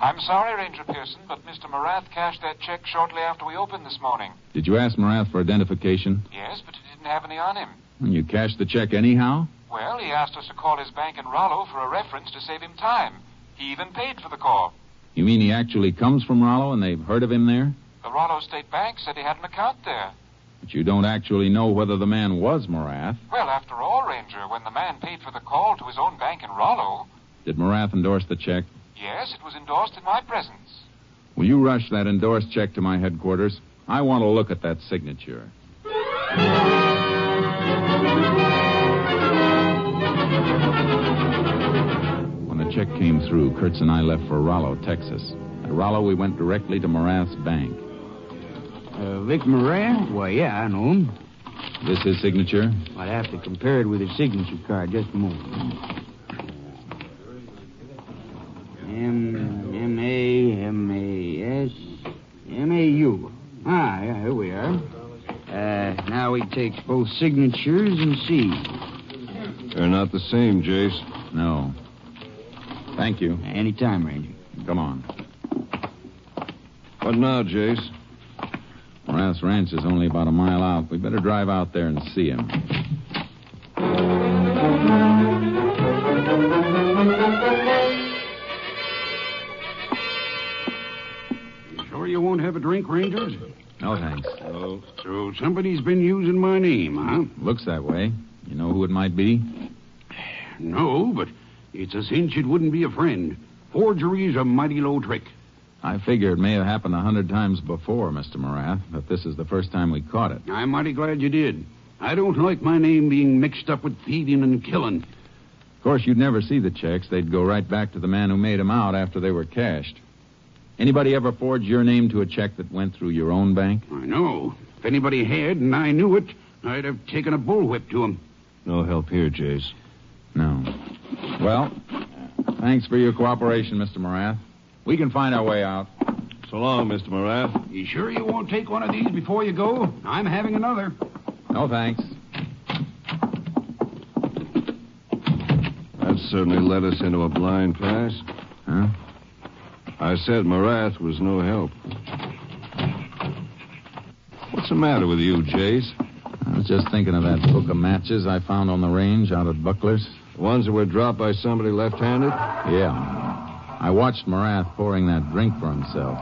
I'm sorry, Ranger Pearson, but Mr. Morath cashed that check shortly after we opened this morning. Did you ask Morath for identification? Yes, but he didn't have any on him. And you cashed the check anyhow? Well, he asked us to call his bank in Rollo for a reference to save him time. He even paid for the call. You mean he actually comes from Rollo and they've heard of him there? The Rollo State Bank said he had an account there. But you don't actually know whether the man was Morath. Well, after all, Ranger, when the man paid for the call to his own bank in Rollo, Did Morath endorse the check? Yes, it was endorsed in my presence. Will you rush that endorsed check to my headquarters? I want to look at that signature. When the check came through, Kurtz and I left for Rollo, Texas. At Rollo, we went directly to Morath's bank. Uh, Vic Morath? Why, yeah, I know him. This his signature? I'd have to compare it with his signature card. Just a moment. M M A M A S M A U. Ah, yeah, here we are. Uh, now we take both signatures and see. They're not the same, Jace. No. Thank you. Any time, Ranger. Come on. What now, Jace? Morath's ranch is only about a mile out. We better drive out there and see him. Won't have a drink, Rangers? No, thanks. Oh, so somebody's been using my name, huh? Looks that way. You know who it might be? No, but it's a cinch it wouldn't be a friend. Forgery's a mighty low trick. I figure it may have happened a hundred times before, Mr. Morath, but this is the first time we caught it. I'm mighty glad you did. I don't like my name being mixed up with thieving and killing. Of course, you'd never see the checks. They'd go right back to the man who made 'em out after they were cashed. Anybody ever forged your name to a check that went through your own bank? I know. If anybody had and I knew it, I'd have taken a bullwhip to him. No help here, Jace. No. Well, thanks for your cooperation, Mr. Morath. We can find our way out. So long, Mr. Morath. You sure you won't take one of these before you go? I'm having another. No, thanks. That certainly led us into a blind pass. Huh? I said Morath was no help. What's the matter with you, Jace? I was just thinking of that book of matches I found on the range out at Buckler's. The ones that were dropped by somebody left-handed? Yeah. I watched Morath pouring that drink for himself.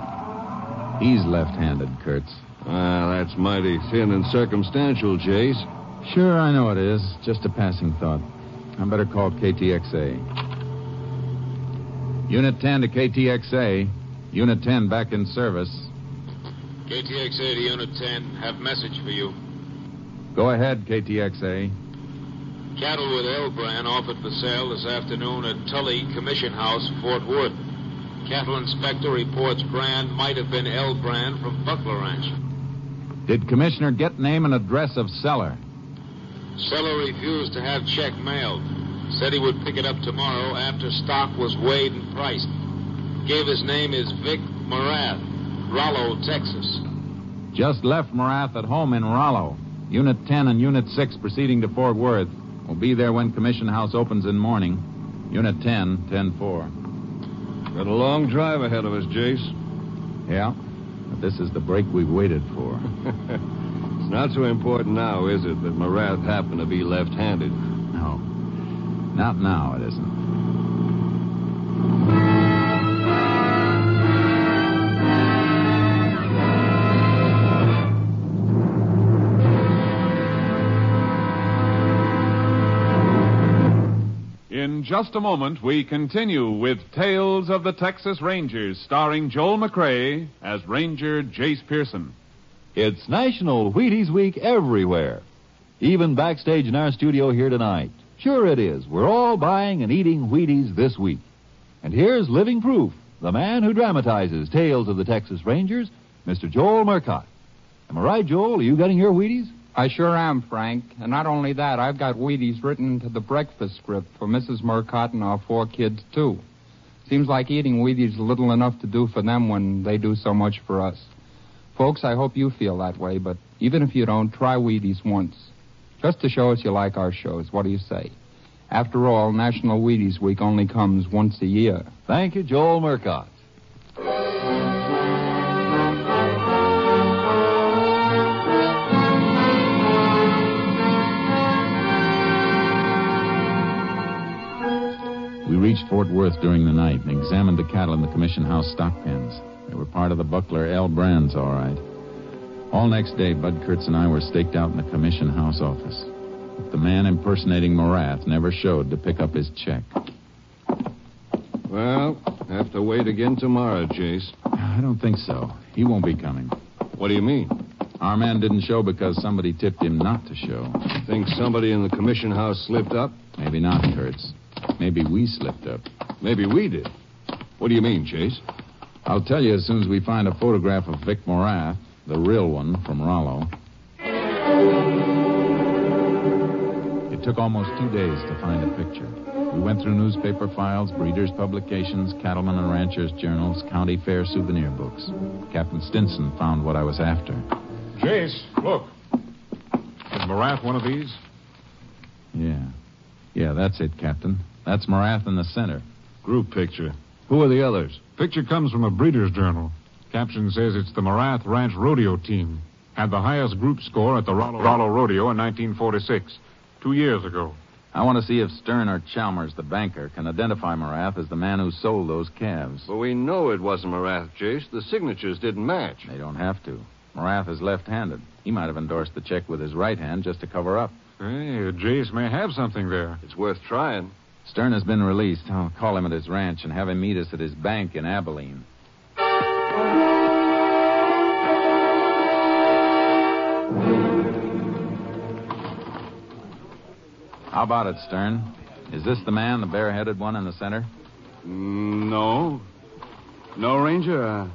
He's left-handed, Kurtz. Well, that's mighty thin and circumstantial, Jace. Sure, I know it is. Just a passing thought. I better call KTXA. Unit 10 to KTXA. Unit 10 back in service. KTXA to Unit 10, have message for you. Go ahead, KTXA. Cattle with L brand offered for sale this afternoon at Tully Commission House, Fort Worth. Cattle inspector reports brand might have been L brand from Buckler Ranch. Did Commissioner get name and address of seller? Seller refused to have check mailed. Said he would pick it up tomorrow after stock was weighed and priced. Gave his name is Vic Morath, Rollo, Texas. Just left Morath at home in Rollo. Unit 10 and Unit 6 proceeding to Fort Worth. We'll be there when Commission House opens in morning. Unit 10, 10-4. Got a long drive ahead of us, Jace. Yeah, but this is the break we've waited for. it's not so important now, is it, that Morath happened to be left-handed? No. Not now, it isn't. In just a moment, we continue with Tales of the Texas Rangers, starring Joel McCrea as Ranger Jace Pearson. It's National Wheaties Week everywhere, even backstage in our studio here tonight. Sure it is. We're all buying and eating Wheaties this week. And here's living proof the man who dramatizes Tales of the Texas Rangers, Mr. Joel Murcott. Am I right, Joel? Are you getting your Wheaties? I sure am, Frank. And not only that, I've got Wheaties written into the breakfast script for Mrs. Murcott and our four kids, too. Seems like eating Wheaties is little enough to do for them when they do so much for us. Folks, I hope you feel that way, but even if you don't, try Wheaties once. Just to show us you like our shows. What do you say? After all, National Wheaties Week only comes once a year. Thank you, Joel Murcott. We reached Fort Worth during the night and examined the cattle in the Commission House stock pens. They were part of the Buckler L brands, all right. All next day, Bud Kurtz and I were staked out in the Commission House office. But the man impersonating Morath never showed to pick up his check. Well, have to wait again tomorrow, Jace. I don't think so. He won't be coming. What do you mean? Our man didn't show because somebody tipped him not to show. Think somebody in the commission house slipped up? Maybe not, Kurtz. Maybe we slipped up. Maybe we did. What do you mean, Jace? I'll tell you as soon as we find a photograph of Vic Morath, the real one from Rollo. It took almost two days to find a picture. We went through newspaper files, breeders' publications, cattlemen and ranchers' journals, county fair souvenir books. Captain Stinson found what I was after. Jace, look. Is Morath one of these? Yeah. Yeah, that's it, Captain. That's Morath in the center. Group picture. Who are the others? Picture comes from a breeder's journal. Caption says it's the Morath Ranch Rodeo team. Had the highest group score at the Rollo, Rollo Rodeo in 1946, two years ago. I want to see if Stern or Chalmers, the banker, can identify Morath as the man who sold those calves. But we know it wasn't Morath, Jace. The signatures didn't match. They don't have to. Morath is left-handed. He might have endorsed the check with his right hand just to cover up. Hey, Jace may have something there. It's worth trying. Stern has been released. I'll call him at his ranch and have him meet us at his bank in Abilene. How about it, Stern? Is this the man, the bareheaded one in the center? Mm, No. No, Ranger. Uh,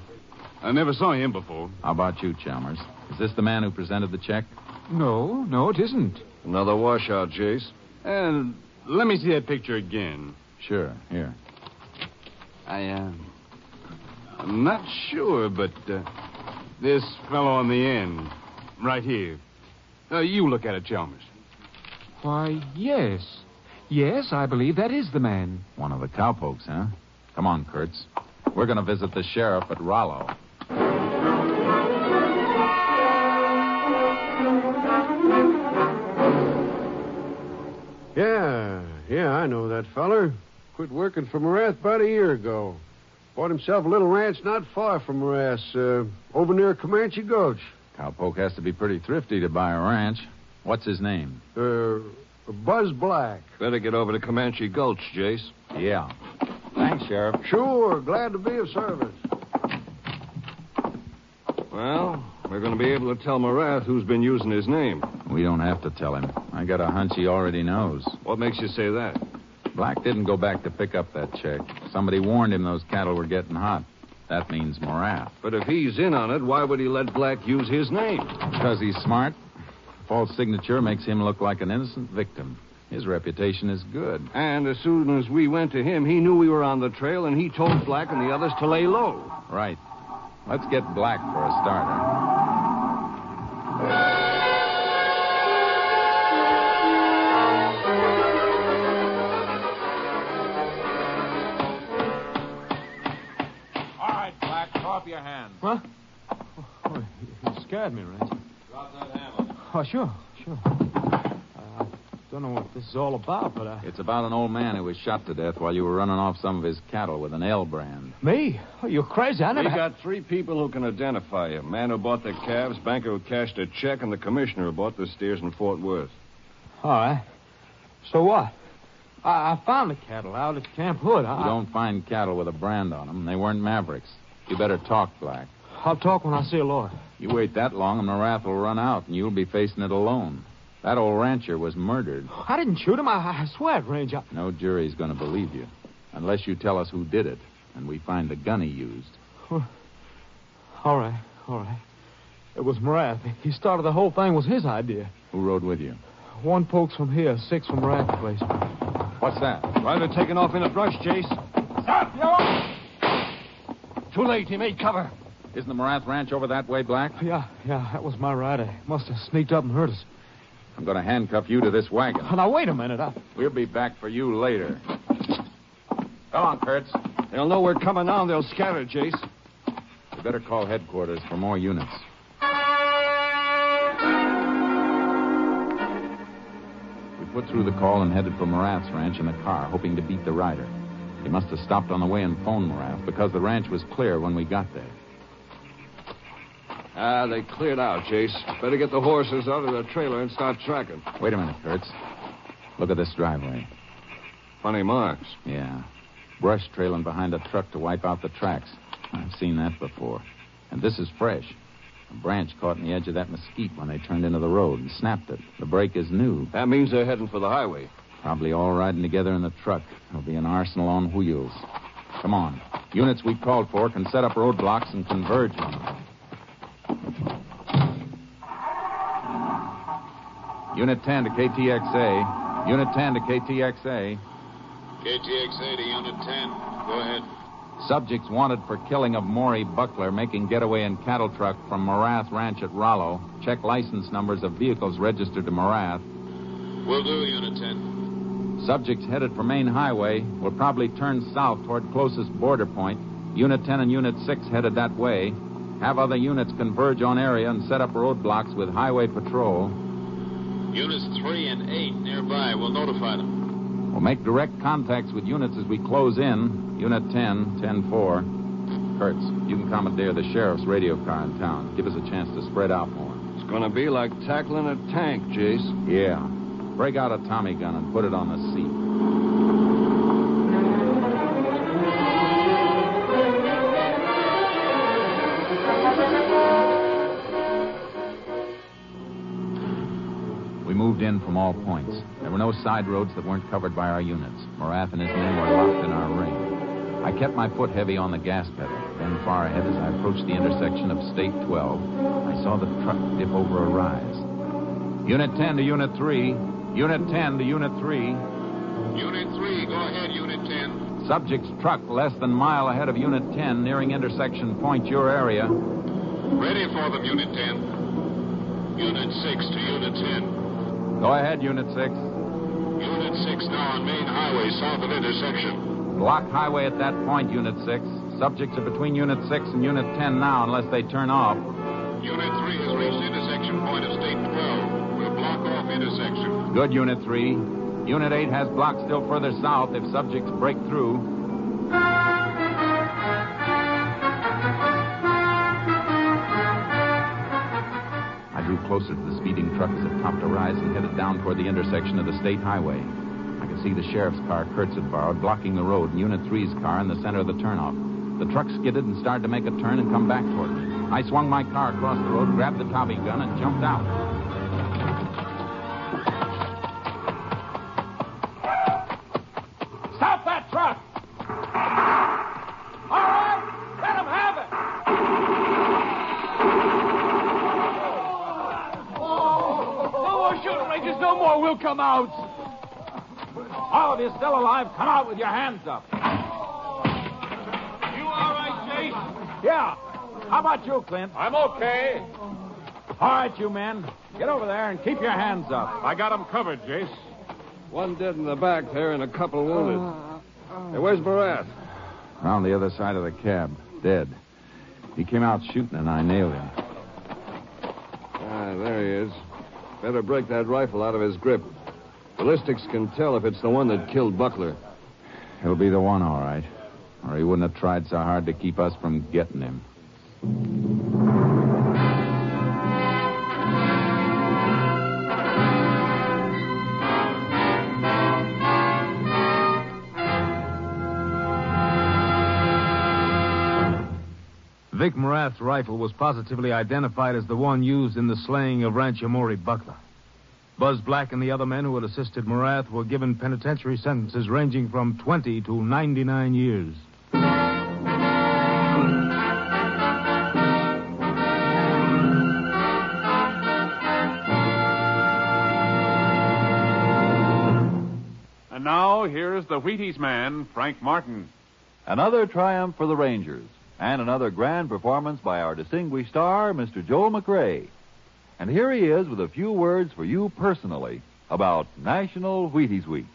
I never saw him before. How about you, Chalmers? Is this the man who presented the check? No, no, it isn't. Another washout, Jace. And let me see that picture again. Sure, here. I, uh, I'm not sure, but uh, this fellow on the end, right here. Uh, you look at it, Chalmers. Why, yes. Yes, I believe that is the man. One of the cowpokes, huh? Come on, Kurtz. We're going to visit the sheriff at Rollo. Yeah, yeah, I know that feller. Quit working for Morath about a year ago. Bought himself a little ranch not far from Morath, uh, over near Comanche Gulch. Cowpoke has to be pretty thrifty to buy a ranch. What's his name? Uh, Buzz Black. Better get over to Comanche Gulch, Jace. Yeah. Thanks, Sheriff. Sure, glad to be of service. Well, we're going to be able to tell Morath who's been using his name. We don't have to tell him. I got a hunch he already knows. What makes you say that? Black didn't go back to pick up that check. Somebody warned him those cattle were getting hot. That means Morath. But if he's in on it, why would he let Black use his name? Because he's smart. False signature makes him look like an innocent victim. His reputation is good. And as soon as we went to him, he knew we were on the trail, and he told Black and the others to lay low. Right. Let's get Black for a starter. All right, Black, throw your hands. Huh? Oh, you scared me, Ranger. Drop that hammer. Oh, sure, sure. Uh, I don't know what this is all about, but I... It's about an old man who was shot to death while you were running off some of his cattle with an L brand. Me? Oh, you're crazy. I We never... got three people who can identify you. Man who bought the calves, banker who cashed a check, and the commissioner who bought the steers in Fort Worth. All right. So what? I, I found the cattle out at Camp Hood. I, You don't find cattle with a brand on them. They weren't Mavericks. You better talk, Black. I'll talk when I see a lawyer. You wait that long, and the wrath will run out, and you'll be facing it alone. That old rancher was murdered. I didn't shoot him. I, I swear it, Ranger. No jury's going to believe you, unless you tell us who did it, and we find the gun he used. All right, all right. It was Morath. He started the whole thing. was his idea. Who rode with you? One pokes from here, six from Morath's place. What's that? Rider taking off in a brush, Jace. Stop, you! Too late. He made cover. Isn't the Morath Ranch over that way, Black? Yeah, yeah, that was my rider. Must have sneaked up and hurt us. I'm going to handcuff you to this wagon. Oh, now, wait a minute. I... We'll be back for you later. Come on, Kurtz. They'll know we're coming now, and they'll scatter, Jace. We better call headquarters for more units. We put through the call and headed for Morath's ranch in a car, hoping to beat the rider. He must have stopped on the way and phoned Morath because the ranch was clear when we got there. Ah, they cleared out, Jace. Better get the horses out of the trailer and start tracking. Wait a minute, Kurtz. Look at this driveway. Funny marks. Yeah. brush trailing behind a truck to wipe out the tracks. I've seen that before. And this is fresh. A branch caught in the edge of that mesquite when they turned into the road and snapped it. The break is new. That means they're heading for the highway. Probably all riding together in the truck. It'll be an arsenal on wheels. Come on. Units we called for can set up roadblocks and converge on them. Unit 10 to KTXA. Unit 10 to KTXA. KTXA to Unit 10. Go ahead. Subjects wanted for killing of Maury Buckler making getaway in cattle truck from Morath Ranch at Rollo. Check license numbers of vehicles registered to Morath. Will do, Unit 10. Subjects headed for main highway will probably turn south toward closest border point. Unit 10 and Unit 6 headed that way. Have other units converge on area and set up roadblocks with highway patrol. Units 3 and 8 nearby. We'll notify them. We'll make direct contacts with units as we close in. Unit 10, 10-4. Kurtz, you can commandeer the sheriff's radio car in town. Give us a chance to spread out more. It's going to be like tackling a tank, Jace. Yeah. Break out a Tommy gun and put it on the seat. In from all points. There were no side roads that weren't covered by our units. Morath and his men were locked in our ring. I kept my foot heavy on the gas pedal. Then, far ahead, as I approached the intersection of State 12, I saw the truck dip over a rise. Unit 10 to Unit 3. Unit 10 to Unit 3. Unit 3, go ahead, Unit 10. Subject's truck less than a mile ahead of Unit 10, nearing intersection point your area. Ready for them, Unit 10. Unit 6 to Unit 10. Go ahead, Unit 6. Unit 6 now on main highway south of intersection. Block highway at that point, Unit 6. Subjects are between Unit 6 and Unit 10 now, unless they turn off. Unit 3 has reached intersection point of State 12. We'll block off intersection. Good, Unit 3. Unit 8 has block still further south if subjects break through. Closer to the speeding truck as it topped a rise and headed down toward the intersection of the state highway. I could see the sheriff's car Kurtz had borrowed blocking the road and Unit 3's car in the center of the turnoff. The truck skidded and started to make a turn and come back toward me. I swung my car across the road, grabbed the Tommy gun, and jumped out. Come out. All of you still alive, come out with your hands up. You all right, Jace? Yeah. How about you, Clint? I'm okay. All right, you men. Get over there and keep your hands up. I got him covered, Jace. One dead in the back there and a couple wounded. Hey, where's Morath? Around the other side of the cab, dead. He came out shooting and I nailed him. Ah, there he is. Better break that rifle out of his grip. Ballistics can tell if it's the one that killed Buckler. He'll be the one, all right. Or he wouldn't have tried so hard to keep us from getting him. Vic Morath's rifle was positively identified as the one used in the slaying of Rancher Maury Buckler. Buzz Black and the other men who had assisted Morath were given penitentiary sentences ranging from 20 to 99 years. And now, here's the Wheaties man, Frank Martin. Another triumph for the Rangers, and another grand performance by our distinguished star, Mr. Joel McCrea. And here he is with a few words for you personally about National Wheaties Week.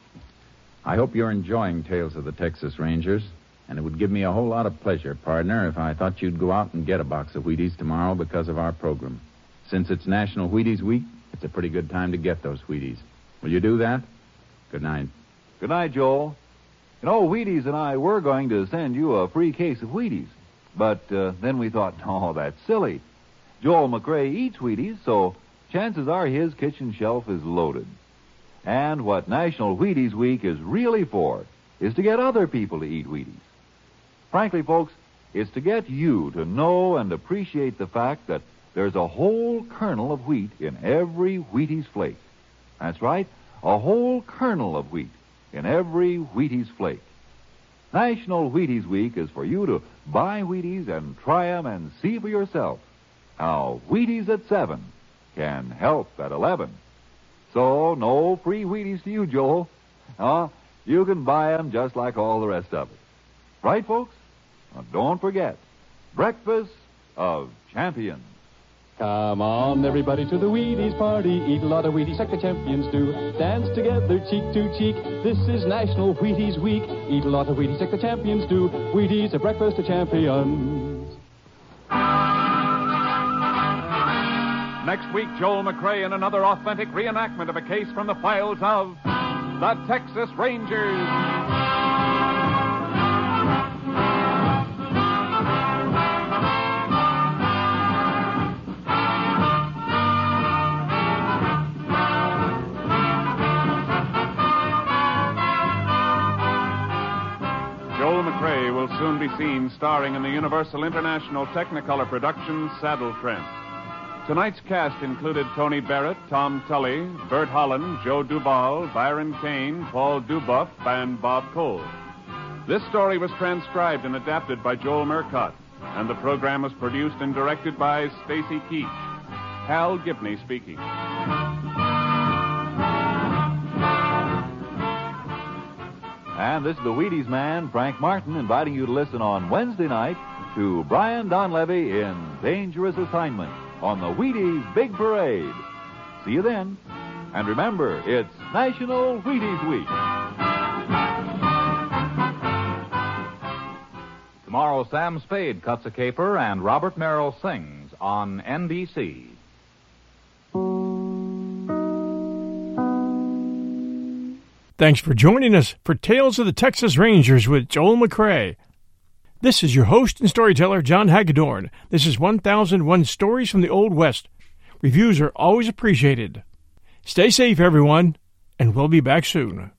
I hope you're enjoying Tales of the Texas Rangers, and it would give me a whole lot of pleasure, partner, if I thought you'd go out and get a box of Wheaties tomorrow because of our program. Since it's National Wheaties Week, it's a pretty good time to get those Wheaties. Will you do that? Good night. Good night, Joel. You know, Wheaties and I were going to send you a free case of Wheaties, but uh, then we thought, oh, that's silly. Joel McCrea eats Wheaties, so chances are his kitchen shelf is loaded. And what National Wheaties Week is really for is to get other people to eat Wheaties. Frankly, folks, it's to get you to know and appreciate the fact that there's a whole kernel of wheat in every Wheaties flake. That's right, a whole kernel of wheat in every Wheaties flake. National Wheaties Week is for you to buy Wheaties and try 'em and see for yourself how Wheaties at 7 can help at 11. So, no free Wheaties to you, Joel. Uh, you can buy 'em just like all the rest of it. Right, folks? Now, don't forget, Breakfast of Champions. Come on, everybody, to the Wheaties party. Eat a lot of Wheaties like the champions do. Dance together, cheek to cheek. This is National Wheaties Week. Eat a lot of Wheaties like the champions do. Wheaties, a breakfast of champions. Next week, Joel McCrea in another authentic reenactment of a case from the files of the Texas Rangers. Will soon be seen starring in the Universal International Technicolor production Saddle Tramp. Tonight's cast included Tony Barrett, Tom Tully, Bert Holland, Joe Duval, Byron Kane, Paul Dubov, and Bob Cole. This story was transcribed and adapted by Joel Murcott, and the program was produced and directed by Stacy Keach. Hal Gibney speaking. And this is the Wheaties man, Frank Martin, inviting you to listen on Wednesday night to Brian Donlevy in Dangerous Assignment on the Wheaties Big Parade. See you then. And remember, it's National Wheaties Week. Tomorrow, Sam Spade cuts a caper and Robert Merrill sings on NBC. Thanks for joining us for Tales of the Texas Rangers with Joel McCrea. This is your host and storyteller, John Hagedorn. This is 1001 Stories from the Old West. Reviews are always appreciated. Stay safe, everyone, and we'll be back soon.